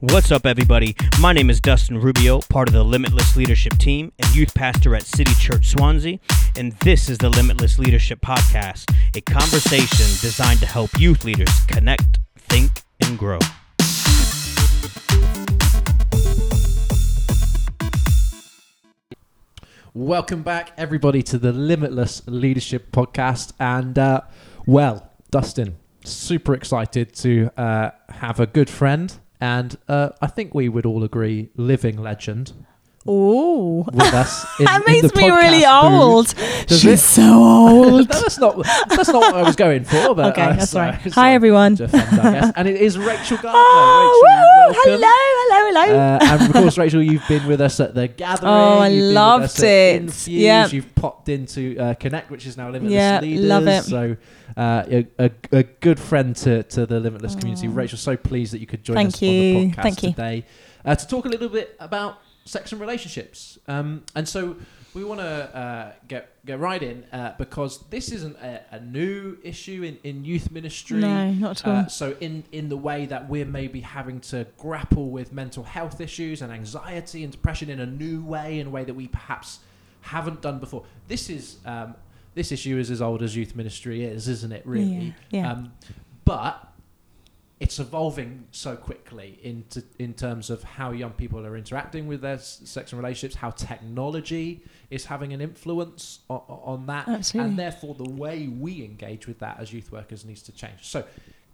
What's up, everybody? My name is Dustin Rubio, part of the Limitless Leadership team and youth pastor at City Church Swansea. And this is the Limitless Leadership Podcast, a conversation designed to help youth leaders connect, think, and grow. Welcome back, everybody, to the Limitless Leadership Podcast. And, uh, well, Dustin, super excited to uh, have a good friend and uh, I think we would all agree, living legend. Ooh. With us. In, that makes me really old. She's it? so old. that's not that's not what I was going for. But okay, uh, that's right. Hi everyone. and it is Rachel Gardner. Oh, Rachel, hello, hello, hello. Uh, and of course, Rachel, you've been with us at the gathering. Oh, I loved it. Yeah. You've popped into uh, Connect, which is now Limitless yeah, Leaders. love it. So uh, a, a, a, good friend to, to the Limitless oh. community. Rachel, so pleased that you could join Thank us you. on the podcast Thank you. today uh, to talk a little bit about sex and relationships. Um, and so we want to uh, get get right in uh, because this isn't a, a, new issue in, in youth ministry. No, not at all. Uh, so in in the way that we're maybe having to grapple with mental health issues and anxiety and depression in a new way, in a way that we perhaps haven't done before. This is um, this issue is as old as youth ministry is, isn't it? Really. Yeah. yeah. Um, but it's evolving so quickly into in terms of how young people are interacting with their sex and relationships, how technology is having an influence on, on that, Absolutely. and therefore the way we engage with that as youth workers needs to change. So,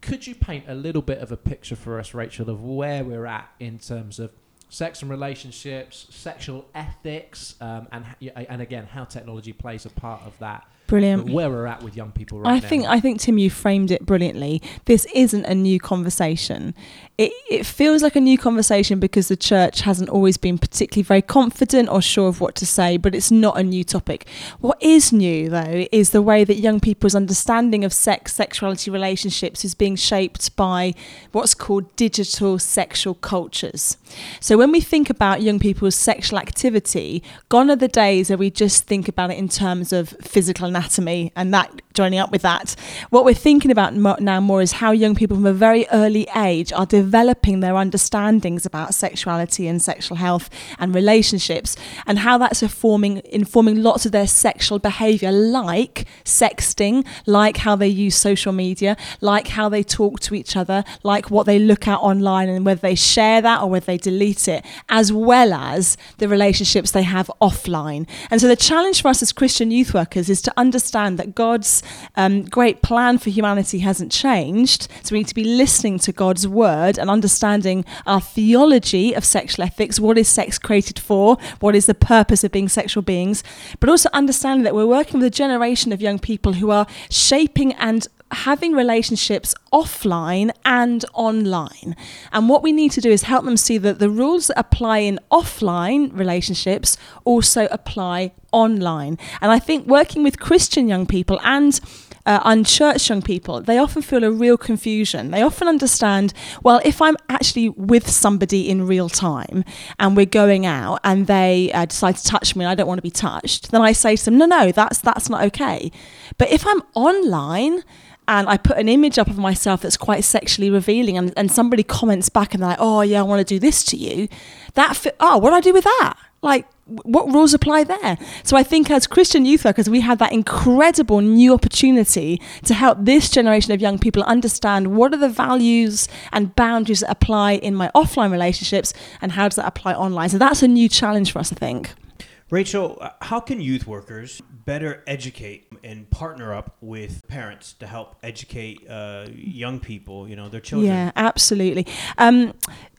could you paint a little bit of a picture for us, Rachel, of where we're at in terms of sex and relationships, sexual ethics, um, and and again how technology plays a part of that Brilliant. Where we're at with young people right I now. think I think Tim, you framed it brilliantly. This isn't a new conversation. It it feels like a new conversation because the church hasn't always been particularly very confident or sure of what to say, but it's not a new topic. What is new though is the way that young people's understanding of sex, sexuality, relationships is being shaped by what's called digital sexual cultures. So when we think about young people's sexual activity, gone are the days where we just think about it in terms of physical anatomy and that joining up with that. What we're thinking about now more is how young people from a very early age are developing their understandings about sexuality and sexual health and relationships and how that's informing informing lots of their sexual behavior like sexting, like how they use social media, like how they talk to each other, like what they look at online and whether they share that or whether they delete it, as well as the relationships they have offline. And so the challenge for us as Christian youth workers is to understand that God's um, great plan for humanity hasn't changed. So we need to be listening to God's word and understanding our theology of sexual ethics. What is sex created for? What is the purpose of being sexual beings? But also understanding that we're working with a generation of young people who are shaping and having relationships offline and online. And what we need to do is help them see that the rules that apply in offline relationships also apply online. And I think working with Christian young people and uh, unchurched young people, they often feel a real confusion. They often understand, well, if I'm actually with somebody in real time and we're going out and they uh, decide to touch me and I don't want to be touched, then I say to them, no, no, that's that's not okay. But if I'm online and I put an image up of myself that's quite sexually revealing, and, and somebody comments back and they're like, "Oh yeah, I want to do this to you," that fi- oh, what do I do with that? Like, what rules apply there? So I think as Christian youth workers, we have that incredible new opportunity to help this generation of young people understand what are the values and boundaries that apply in my offline relationships, and how does that apply online. So that's a new challenge for us, I think. Rachel, uh, how can youth workers better educate and partner up with parents to help educate uh, young people, you know, their children? Yeah, absolutely. Um,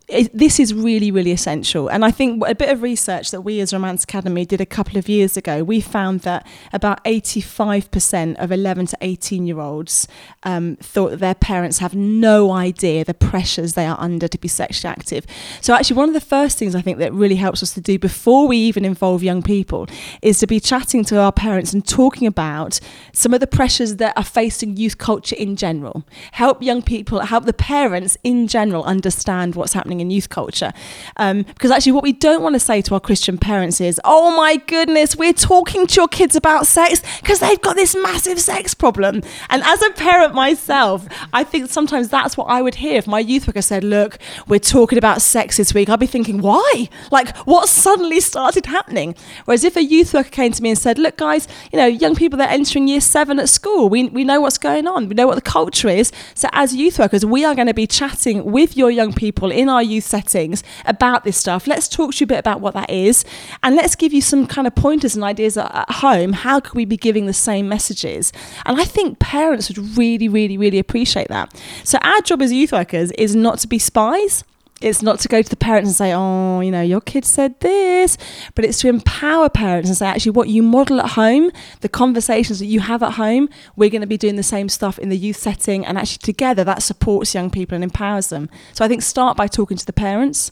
it, this is really, really essential. And I think a bit of research that we as Romance Academy did a couple of years ago, we found that about 85% of 11 to 18 year olds um, thought that their parents have no idea the pressures they are under to be sexually active. So, actually, one of the first things I think that really helps us to do before we even involve young people is to be chatting to our parents and talking about some of the pressures that are facing youth culture in general. Help young people, help the parents in general understand what's happening happening in youth culture. Um, because actually, what we don't want to say to our Christian parents is, "Oh my goodness, we're talking to your kids about sex because they've got this massive sex problem." And as a parent myself, I think sometimes that's what I would hear if my youth worker said, "Look, we're talking about sex this week." I'd be thinking, "Why? Like, what suddenly started happening?" Whereas if a youth worker came to me and said, "Look, guys, you know, young people that are entering year seven at school, we we know what's going on, we know what the culture is. So as youth workers, we are going to be chatting with your young people in our youth settings about this stuff. Let's talk to you a bit about what that is, and let's give you some kind of pointers and ideas at, home. How could we be giving the same messages?" And I think parents would really, really, really appreciate that. So our job as youth workers is not to be spies. It's not to go to the parents and say, oh, you know, your kid said this, but it's to empower parents and say, actually, what you model at home, the conversations that you have at home, we're going to be doing the same stuff in the youth setting. And actually, together, that supports young people and empowers them. So I think start by talking to the parents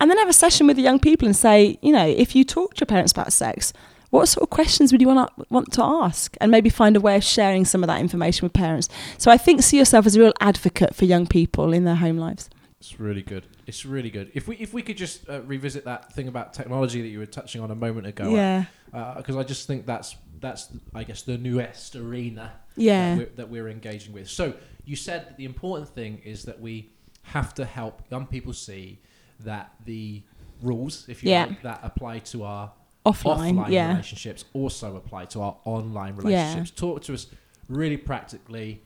and then have a session with the young people and say, you know, if you talk to your parents about sex, what sort of questions would you want to, want to ask? And maybe find a way of sharing some of that information with parents. So I think see yourself as a real advocate for young people in their home lives. It's really good. It's really good. If we if we could just uh, revisit that thing about technology that you were touching on a moment ago, Yeah. because I just think that's that's I guess the newest arena Yeah. that, we're, that we're engaging with. So you said that the important thing is that we have to help young people see that the rules, if you Yeah. like, that apply to our Offline. offline yeah. relationships also apply to our online Yeah. relationships. Talk to us really practically.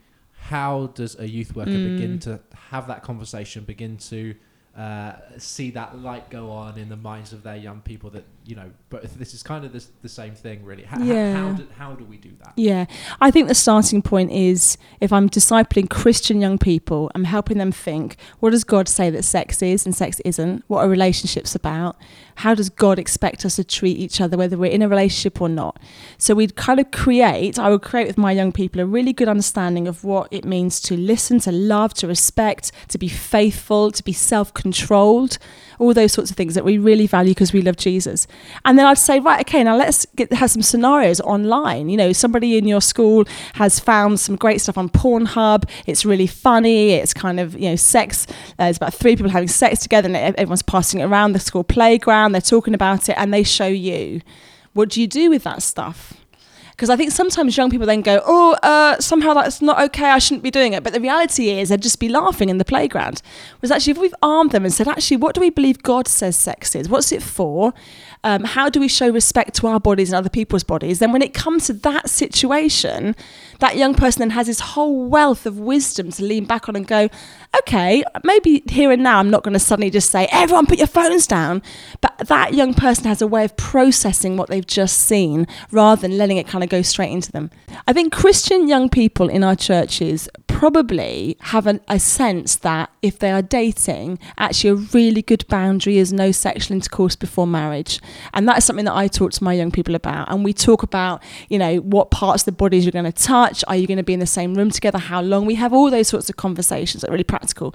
How does a youth worker Mm. begin to have that conversation, begin to uh, see that light go on in the minds of their young people that, you know, but this is kind of the, the same thing, really. How, Yeah. how, do, how do we do that? Yeah, I think the starting point is if I'm discipling Christian young people, I'm helping them think what does God say that sex is and sex isn't? What are relationships about? How does God expect us to treat each other, whether we're in a relationship or not? So we'd kind of create, I would create with my young people a really good understanding of what it means to listen, to love, to respect, to be faithful, to be self controlled, all those sorts of things that we really value because we love Jesus. And then I'd say, right, okay, now let's get, have some scenarios online. You know, somebody in your school has found some great stuff on Pornhub. It's really funny. It's kind of, you know, sex. Uh, it's about three people having sex together and everyone's passing it around the school playground. They're talking about it and they show you. What do you do with that stuff? Because I think sometimes young people then go, oh, uh, somehow that's not okay, I shouldn't be doing it. But the reality is they'd just be laughing in the playground. Whereas actually, if we've armed them and said, actually, what do we believe God says sex is? What's it for? Um, how do we show respect to our bodies and other people's bodies? Then when it comes to that situation, that young person then has this whole wealth of wisdom to lean back on and go, okay, maybe here and now I'm not going to suddenly just say, everyone put your phones down. But that young person has a way of processing what they've just seen rather than letting it kind of go straight into them. I think Christian young people in our churches probably have an, a sense that if they are dating, actually a really good boundary is no sexual intercourse before marriage. And that is something that I talk to my young people about. And we talk about, you know, what parts of the bodies you're going to touch. Are you going to be in the same room together? How long? We have all those sorts of conversations that are really practical.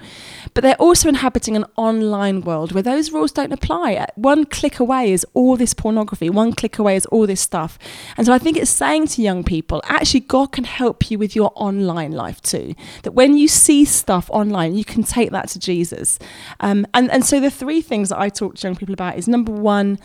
But they're also inhabiting an online world where those rules don't apply. One click away is all this pornography. One click away is all this stuff. And so I think it's saying to young people, actually, God can help you with your online life too. That when you see stuff online, you can take that to Jesus. Um, and, and so the three things that I talk to young people about is number one,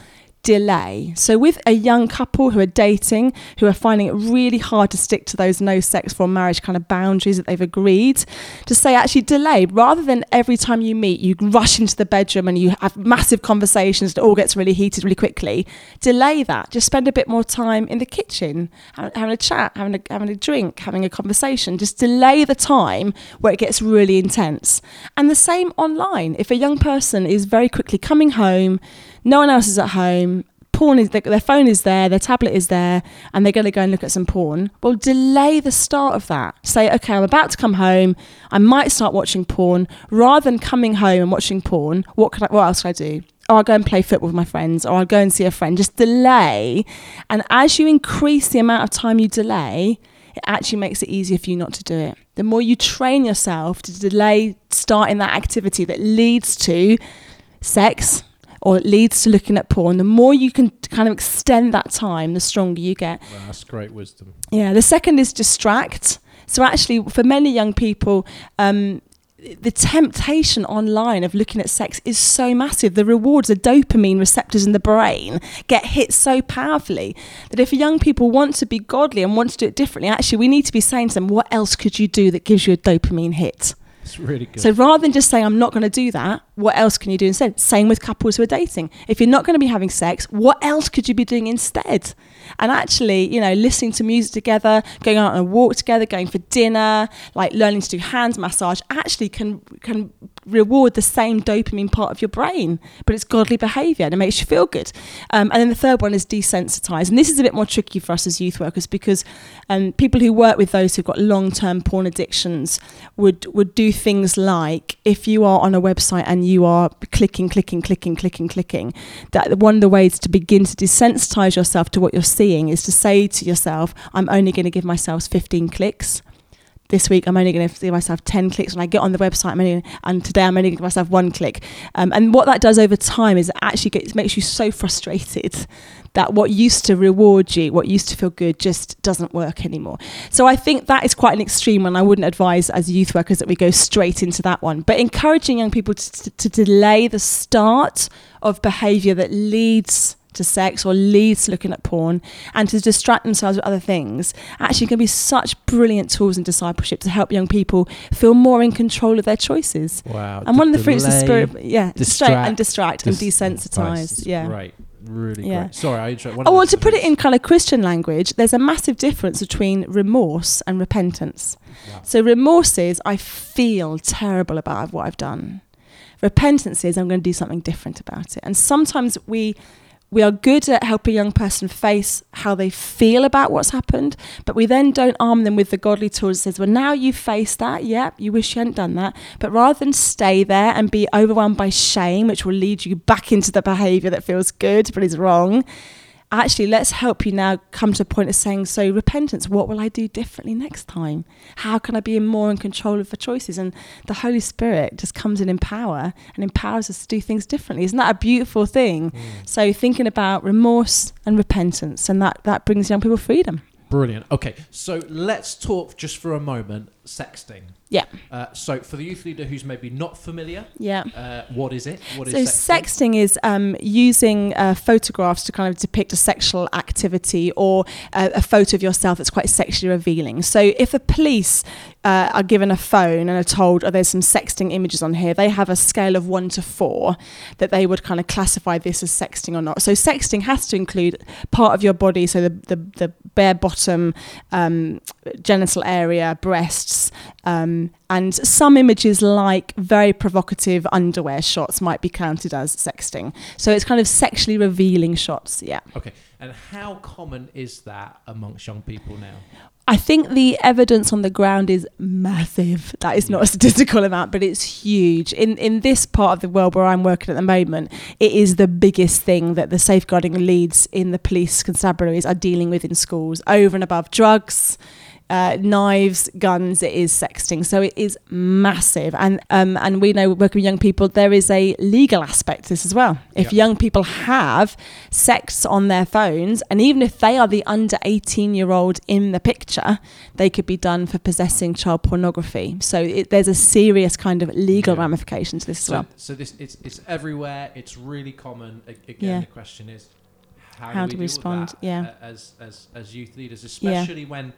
delay. So, with a young couple who are dating, who are finding it really hard to stick to those no sex for marriage kind of boundaries that they've agreed, to say actually delay rather than every time you meet, you rush into the bedroom and you have massive conversations, it all gets really heated really quickly. Delay that. Just spend a bit more time in the kitchen, having a chat, having a, having a drink, having a conversation. Just delay the time where it gets really intense. And the same online. If a young person is very quickly coming home, no one else is at home. Porn is their phone is there, their tablet is there, and they're going to go and look at some porn. Well, delay the start of that. Say, okay, I'm about to come home. I might start watching porn. Rather than coming home and watching porn, what can I? What else can I do? or I'll go and play football with my friends, or I'll go and see a friend. Just delay. And as you increase the amount of time you delay, it actually makes it easier for you not to do it. The more you train yourself to delay starting that activity that leads to sex or it leads to looking at porn, the more you can kind of extend that time, the stronger you get. Well, that's great wisdom. Yeah. The second is distract. So actually, for many young people, um, the temptation online of looking at sex is so massive. The rewards, the dopamine receptors in the brain get hit so powerfully that if young people want to be godly and want to do it differently, actually, we need to be saying to them, what else could you do that gives you a dopamine hit? It's really good. So rather than just saying, I'm not going to do that, what else can you do instead? Same with couples who are dating. If you're not going to be having sex, what else could you be doing instead? And actually, you know, listening to music together, going out on a walk together, going for dinner, like learning to do hand massage, actually can can reward the same dopamine part of your brain, but it's godly behavior and it makes you feel good. Um, and then the third one is desensitize. And this is a bit more tricky for us as youth workers because um, people who work with those who've got long term porn addictions would, would do things like if you are on a website and you are clicking, clicking, clicking, clicking, clicking, that one of the ways to begin to desensitize yourself to what you're seeing is to say to yourself, I'm only going to give myself 15 clicks. This week I'm only going to give myself 10 clicks. When I get on the website only, and today I'm only going to give myself one click. Um, and what that does over time is it actually gets, makes you so frustrated that what used to reward you what used to feel good just doesn't work anymore. So I think that is quite an extreme one. I wouldn't advise as youth workers that we go straight into that one. But encouraging young people to, to, to delay the start of behavior that leads to sex or leads to looking at porn and to distract themselves with other things actually can be such brilliant tools in discipleship to help young people feel more in control of their choices. Wow. And one of the fruits of the spirit, yeah, distract, and distract and dis- desensitize. Yeah. Right. Really Yeah. great. Sorry, I interrupt. Oh, well, to put it in kind of Christian language, there's a massive difference between remorse and repentance. Wow. So, remorse is I feel terrible about what I've done. Repentance is I'm going to do something different about it. And sometimes we we are good at helping a young person face how they feel about what's happened, but we then don't arm them with the godly tools that says, well, now you've faced that, yep, you wish you hadn't done that. But rather than stay there and be overwhelmed by shame, which will lead you back into the behavior that feels good but is wrong, actually let's help you now come to a point of saying so repentance what will i do differently next time how can i be more in control of the choices and the holy spirit just comes in in power and empowers us to do things differently isn't that a beautiful thing Mm. so thinking about remorse and repentance and that that brings young people freedom Brilliant. Okay, so let's talk just for a moment sexting. Yeah. Uh, so for the youth leader who's maybe not familiar, yeah uh, what is it? What is so sexting? sexting is um, using uh, photographs to kind of depict a sexual activity or uh, a photo of yourself that's quite sexually revealing. So if the police uh, are given a phone and are told, "Oh, there's some sexting images on here," they have a scale of one to four that they would kind of classify this as sexting or not. So sexting has to include part of your body, so the the, the bare bottom, um, genital area, breasts. Um, and some images, like very provocative underwear shots, might be counted as sexting. So it's kind of sexually revealing shots. Yeah. Okay, and how common is that amongst young people now? I think the evidence on the ground is massive. That is not a statistical amount, but it's huge. In in this part of the world where I'm working at the moment, it is the biggest thing that the safeguarding leads in the police constabularies are dealing with in schools, over and above drugs. Uh, knives, guns, it is sexting. So it is massive. And um, and we know working with young people, there is a legal aspect to this as well. If Yeah. young people have sex on their phones, and even if they are the under 18 year old in the picture, they could be done for possessing child pornography. So it, there's a serious kind of legal Yeah. ramification to this as So, well. so this it's it's everywhere. It's really common. Again, Yeah. the question is, how, How do do we we deal with respond? Yeah. uh, as as as youth leaders, especially when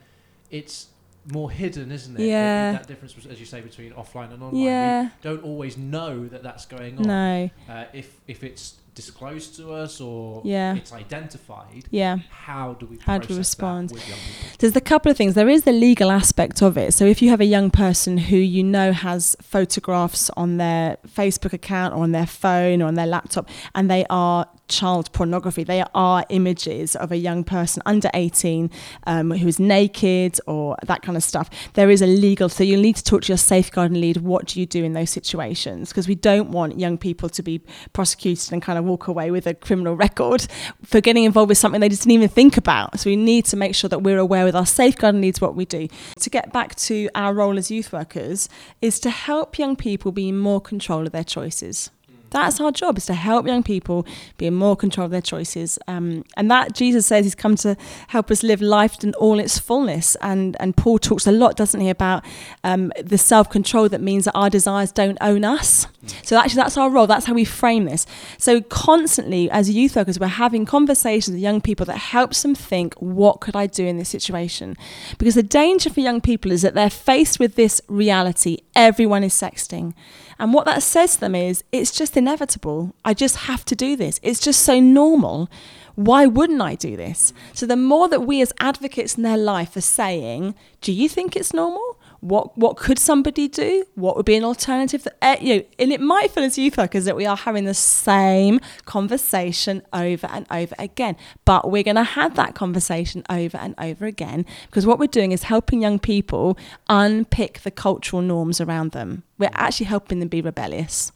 it's more hidden, isn't it? Yeah. That difference, as you say, between offline and online. Yeah. We don't always know that that's going on. No. Uh, if if it's disclosed to us or Yeah. it's identified, Yeah. how do we How do we respond? with young people? There's a couple of things. There is the legal aspect of it. So if you have a young person who you know has photographs on their Facebook account or on their phone or on their laptop, and they are child pornography, they are images of a young person under 18 um, who is naked or that kind of stuff. There is a legal, so you need to talk to your safeguarding lead. What do you do in those situations? Because we don't want young people to be prosecuted and kind of walk away with a criminal record for getting involved with something they didn't even think about. So we need to make sure that we're aware with our safeguarding needs what we do. To get back to our role as youth workers is to help young people be in more control of their choices. That's our job is to help young people be in more control of their choices. Um, and that Jesus says he's come to help us live life in all its fullness. And and Paul talks a lot, doesn't he, about um, the self control that means that our desires don't own us. So actually, that's our role. That's how we frame this. So constantly, as youth workers, we're having conversations with young people that helps them think, what could I do in this situation? Because the danger for young people is that they're faced with this reality: everyone is sexting. And what that says to them is, it's just inevitable. I just have to do this. It's just so normal. Why wouldn't I do this? So the more that we as advocates in their life are saying, do you think it's normal? What what could somebody do? What would be an alternative? That, uh, you know, and it might feel as youth workers that we are having the same conversation over and over again. But we're going to have that conversation over and over again because what we're doing is helping young people unpick the cultural norms around them. We're actually helping them be rebellious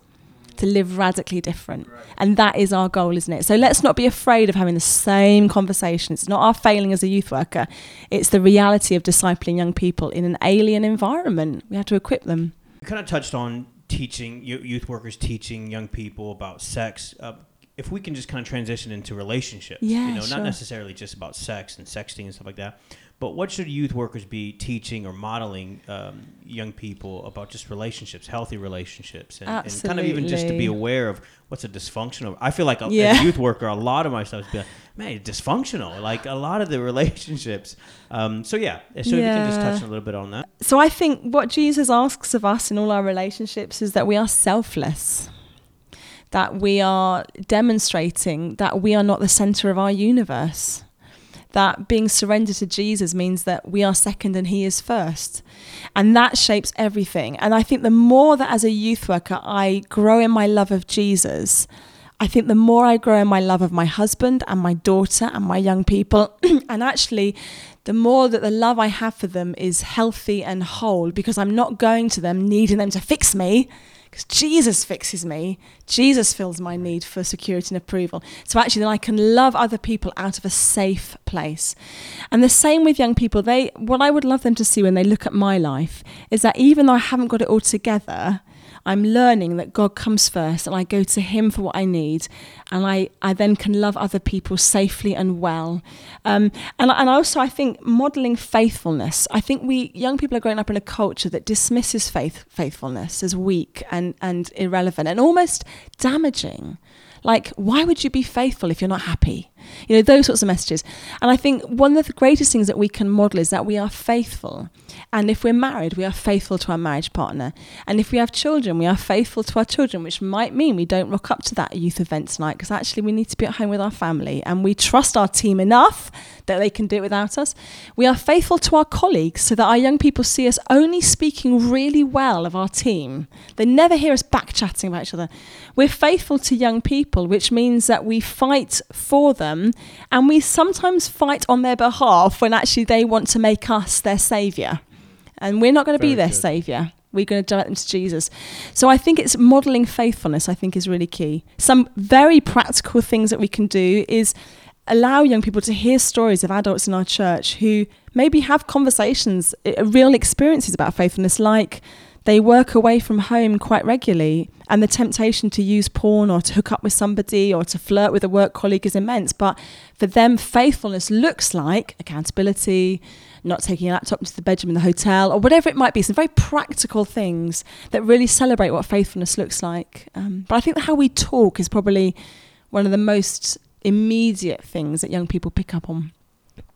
to live radically different. And that is our goal, isn't it? So let's not be afraid of having the same conversation. It's not our failing as a youth worker, it's the reality of discipling young people in an alien environment. We have to equip them. You kind of touched on teaching youth workers teaching young people about sex. Uh, if we can just kind of transition into relationships, yeah, you know, sure. not necessarily just about sex and sexting and stuff like that, but what should youth workers be teaching or modeling um, young people about just relationships, healthy relationships, and, and, kind of even just to be aware of what's a dysfunctional? I feel like a, yeah. as a youth worker, a lot of my stuff is be like, man, dysfunctional. Like a lot of the relationships. Um, so yeah, so yeah. if you can just touch a little bit on that. So I think what Jesus asks of us in all our relationships is that we are selfless that we are demonstrating that we are not the center of our universe that being surrendered to Jesus means that we are second and He is first. And that shapes everything. And I think the more that as a youth worker I grow in my love of Jesus, I think the more I grow in my love of my husband and my daughter and my young people, and actually the more that the love I have for them is healthy and whole because I'm not going to them needing them to fix me because Jesus fixes me. Jesus fills my need for security and approval. So actually, then I can love other people out of a safe place. And the same with young people. They, what I would love them to see when they look at my life is that even though I haven't got it all together, I'm learning that God comes first and I go to Him for what I need. And I, I then can love other people safely and well. Um, and, and also, I think modeling faithfulness. I think we young people are growing up in a culture that dismisses faith, faithfulness as weak and, and irrelevant and almost damaging. Like, why would you be faithful if you're not happy? You know, those sorts of messages. And I think one of the greatest things that we can model is that we are faithful. And if we're married, we are faithful to our marriage partner. And if we have children, we are faithful to our children, which might mean we don't rock up to that youth event tonight because actually we need to be at home with our family and we trust our team enough that they can do it without us. We are faithful to our colleagues so that our young people see us only speaking really well of our team. They never hear us back chatting about each other. We're faithful to young people, which means that we fight for them and we sometimes fight on their behalf when actually they want to make us their saviour. And we're not going to be their good. saviour. We're going to direct them to Jesus. So I think it's modeling faithfulness, I think, is really key. Some very practical things that we can do is allow young people to hear stories of adults in our church who maybe have conversations, uh, real experiences about faithfulness, like they work away from home quite regularly, and the temptation to use porn or to hook up with somebody or to flirt with a work colleague is immense. But for them, faithfulness looks like accountability, not taking a laptop into the bedroom in the hotel, or whatever it might be. Some very practical things that really celebrate what faithfulness looks like. Um, but I think how we talk is probably one of the most immediate things that young people pick up on.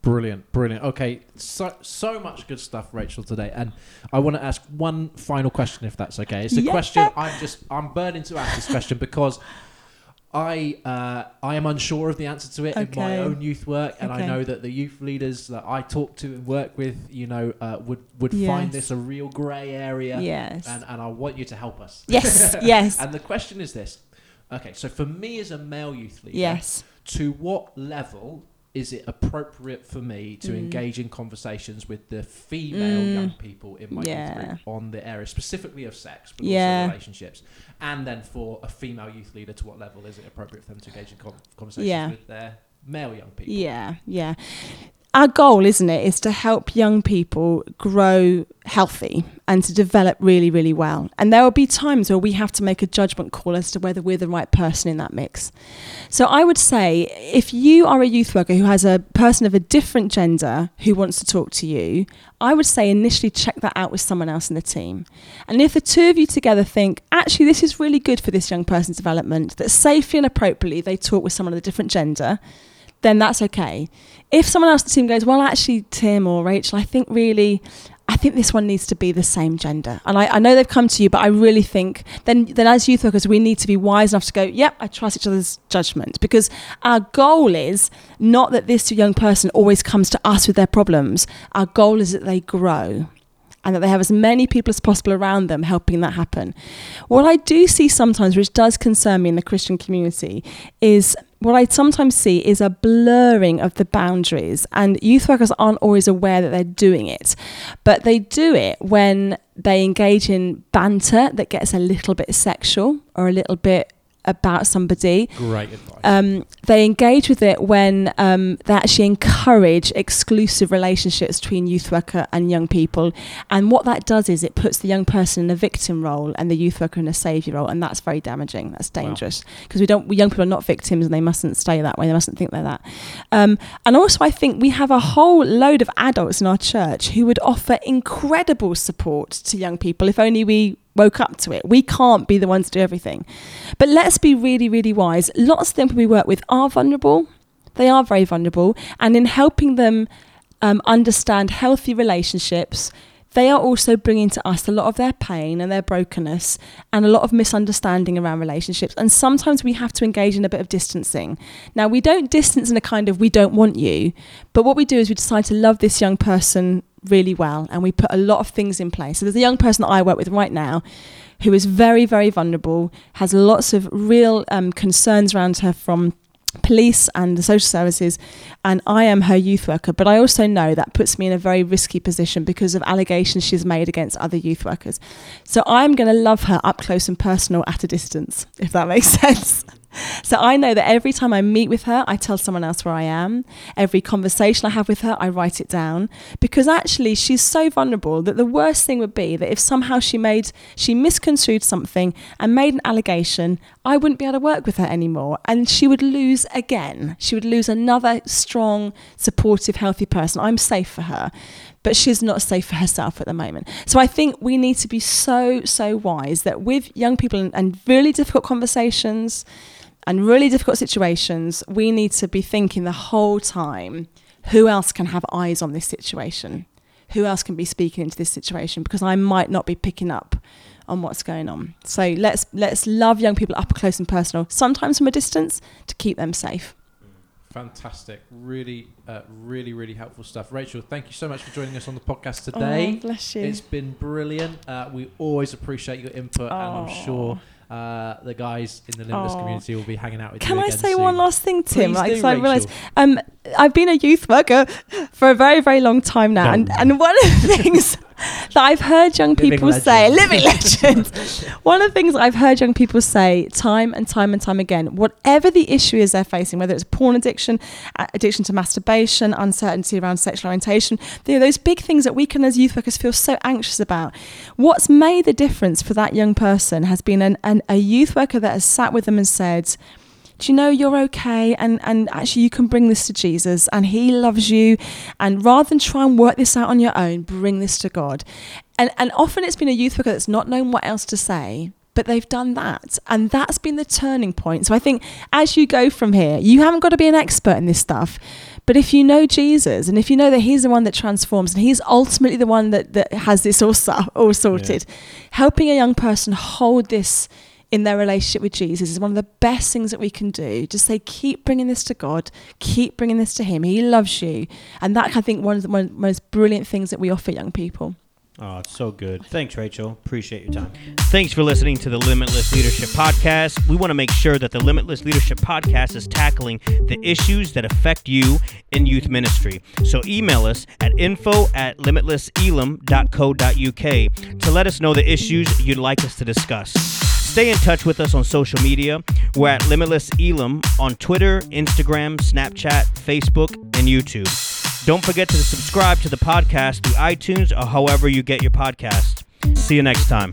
Brilliant, brilliant. Okay, so so much good stuff, Rachel, today, and I want to ask one final question, if that's okay. It's a yeah. question I'm just I'm burning to ask this question because I uh, I am unsure of the answer to it okay. in my own youth work, and okay. I know that the youth leaders that I talk to and work with, you know, uh, would would yes. find this a real grey area. Yes, and and I want you to help us. Yes, yes. And the question is this: Okay, so for me as a male youth leader, yes, to what level is it appropriate for me to mm. engage in conversations with the female mm. young people in my yeah. youth group on the area specifically of sex, but yeah. also relationships? And then for a female youth leader, to what level is it appropriate for them to engage in conversations yeah. with their male young people? Yeah, yeah. Our goal, isn't it, is to help young people grow healthy and to develop really, really well. And there will be times where we have to make a judgment call as to whether we're the right person in that mix. So I would say if you are a youth worker who has a person of a different gender who wants to talk to you, I would say initially check that out with someone else in the team. And if the two of you together think, actually, this is really good for this young person's development, that safely and appropriately they talk with someone of a different gender, then that's okay. If someone else in the team goes, well, actually, Tim or Rachel, I think really, I think this one needs to be the same gender. And I, I, know they've come to you, but I really think then, then as youth workers, we need to be wise enough to go, yep, I trust each other's judgment. Because our goal is not that this young person always comes to us with their problems. Our goal is that they grow and that they have as many people as possible around them helping that happen. What I do see sometimes, which does concern me in the Christian community, is what I sometimes see is a blurring of the boundaries, and youth workers aren't always aware that they're doing it, but they do it when they engage in banter that gets a little bit sexual or a little bit about somebody. Great advice. Um, they engage with it when um, they actually encourage exclusive relationships between youth worker and young people. And what that does is it puts the young person in a victim role and the youth worker in a saviour role, and that's very damaging. That's dangerous because wow. we don't. We, Young people are not victims, and they mustn't stay that way. They mustn't think they're that. Um, and also, I think we have a whole load of adults in our church who would offer incredible support to young people if only we woke up to it. We can't be the ones to do everything. But let's be really, really wise. Lots of people we work with are vulnerable. They are very vulnerable. And in helping them um, understand healthy relationships, they are also bringing to us a lot of their pain and their brokenness and a lot of misunderstanding around relationships. And sometimes we have to engage in a bit of distancing. Now, we don't distance in a kind of we don't want you, but what we do is we decide to love this young person really well and we put a lot of things in place. So there's a young person that I work with right now who is very, very vulnerable, has lots of real um, concerns around her from police and the social services and I am her youth worker. But I also know that puts me in a very risky position because of allegations she's made against other youth workers. So I'm going to love her up close and personal at a distance if that makes sense so I know that every time I meet with her, I tell someone else where I am. Every conversation I have with her, I write it down because actually she's so vulnerable that the worst thing would be that if somehow she made she misconstrued something and made an allegation, I wouldn't be able to work with her anymore and she would lose again. She would lose another strong, supportive, healthy person. I'm safe for her but she's not safe for herself at the moment. So I think we need to be so, so wise that with young people and, and really difficult conversations, and really difficult situations, we need to be thinking the whole time who else can have eyes on this situation? Who else can be speaking into this situation? Because I might not be picking up on what's going on. So let's let's love young people up close and personal, sometimes from a distance, to keep them safe. Fantastic. Really, uh, really, really helpful stuff. Rachel, thank you so much for joining us on the podcast today. Oh, bless you. It's been brilliant. Uh, we always appreciate your input, oh. and I'm sure uh, the guys in the Limitless community will be hanging out with Can you. Can I say soon. one last thing, Tim? Please like, do, I realised um, I've been a youth worker for a very, very long time now, no. and and one of the things that I've heard young living people say, living legends. One of the things I've heard young people say time and time and time again, whatever the issue is they're facing, whether it's porn addiction, addiction to masturbation, uncertainty around sexual orientation, you know, those big things that we can as youth workers feel so anxious about. What's made the difference for that young person has been an, an, a youth worker that has sat with them and said, do you know you're okay and and actually you can bring this to Jesus and he loves you and rather than try and work this out on your own bring this to God and and often it's been a youth worker that's not known what else to say but they've done that and that's been the turning point so i think as you go from here you haven't got to be an expert in this stuff but if you know jesus and if you know that he's the one that transforms and he's ultimately the one that, that has this all, all sorted yeah. helping a young person hold this in their relationship with Jesus is one of the best things that we can do. Just say, keep bringing this to God, keep bringing this to Him. He loves you. And that, I think, one of the most brilliant things that we offer young people. Oh, it's so good. Thanks, Rachel. Appreciate your time. Thanks for listening to the Limitless Leadership Podcast. We want to make sure that the Limitless Leadership Podcast is tackling the issues that affect you in youth ministry. So email us at info at limitlesselim.co.uk to let us know the issues you'd like us to discuss. Stay in touch with us on social media. We're at Limitless Elim on Twitter, Instagram, Snapchat, Facebook, and YouTube. Don't forget to subscribe to the podcast through iTunes or however you get your podcast. See you next time.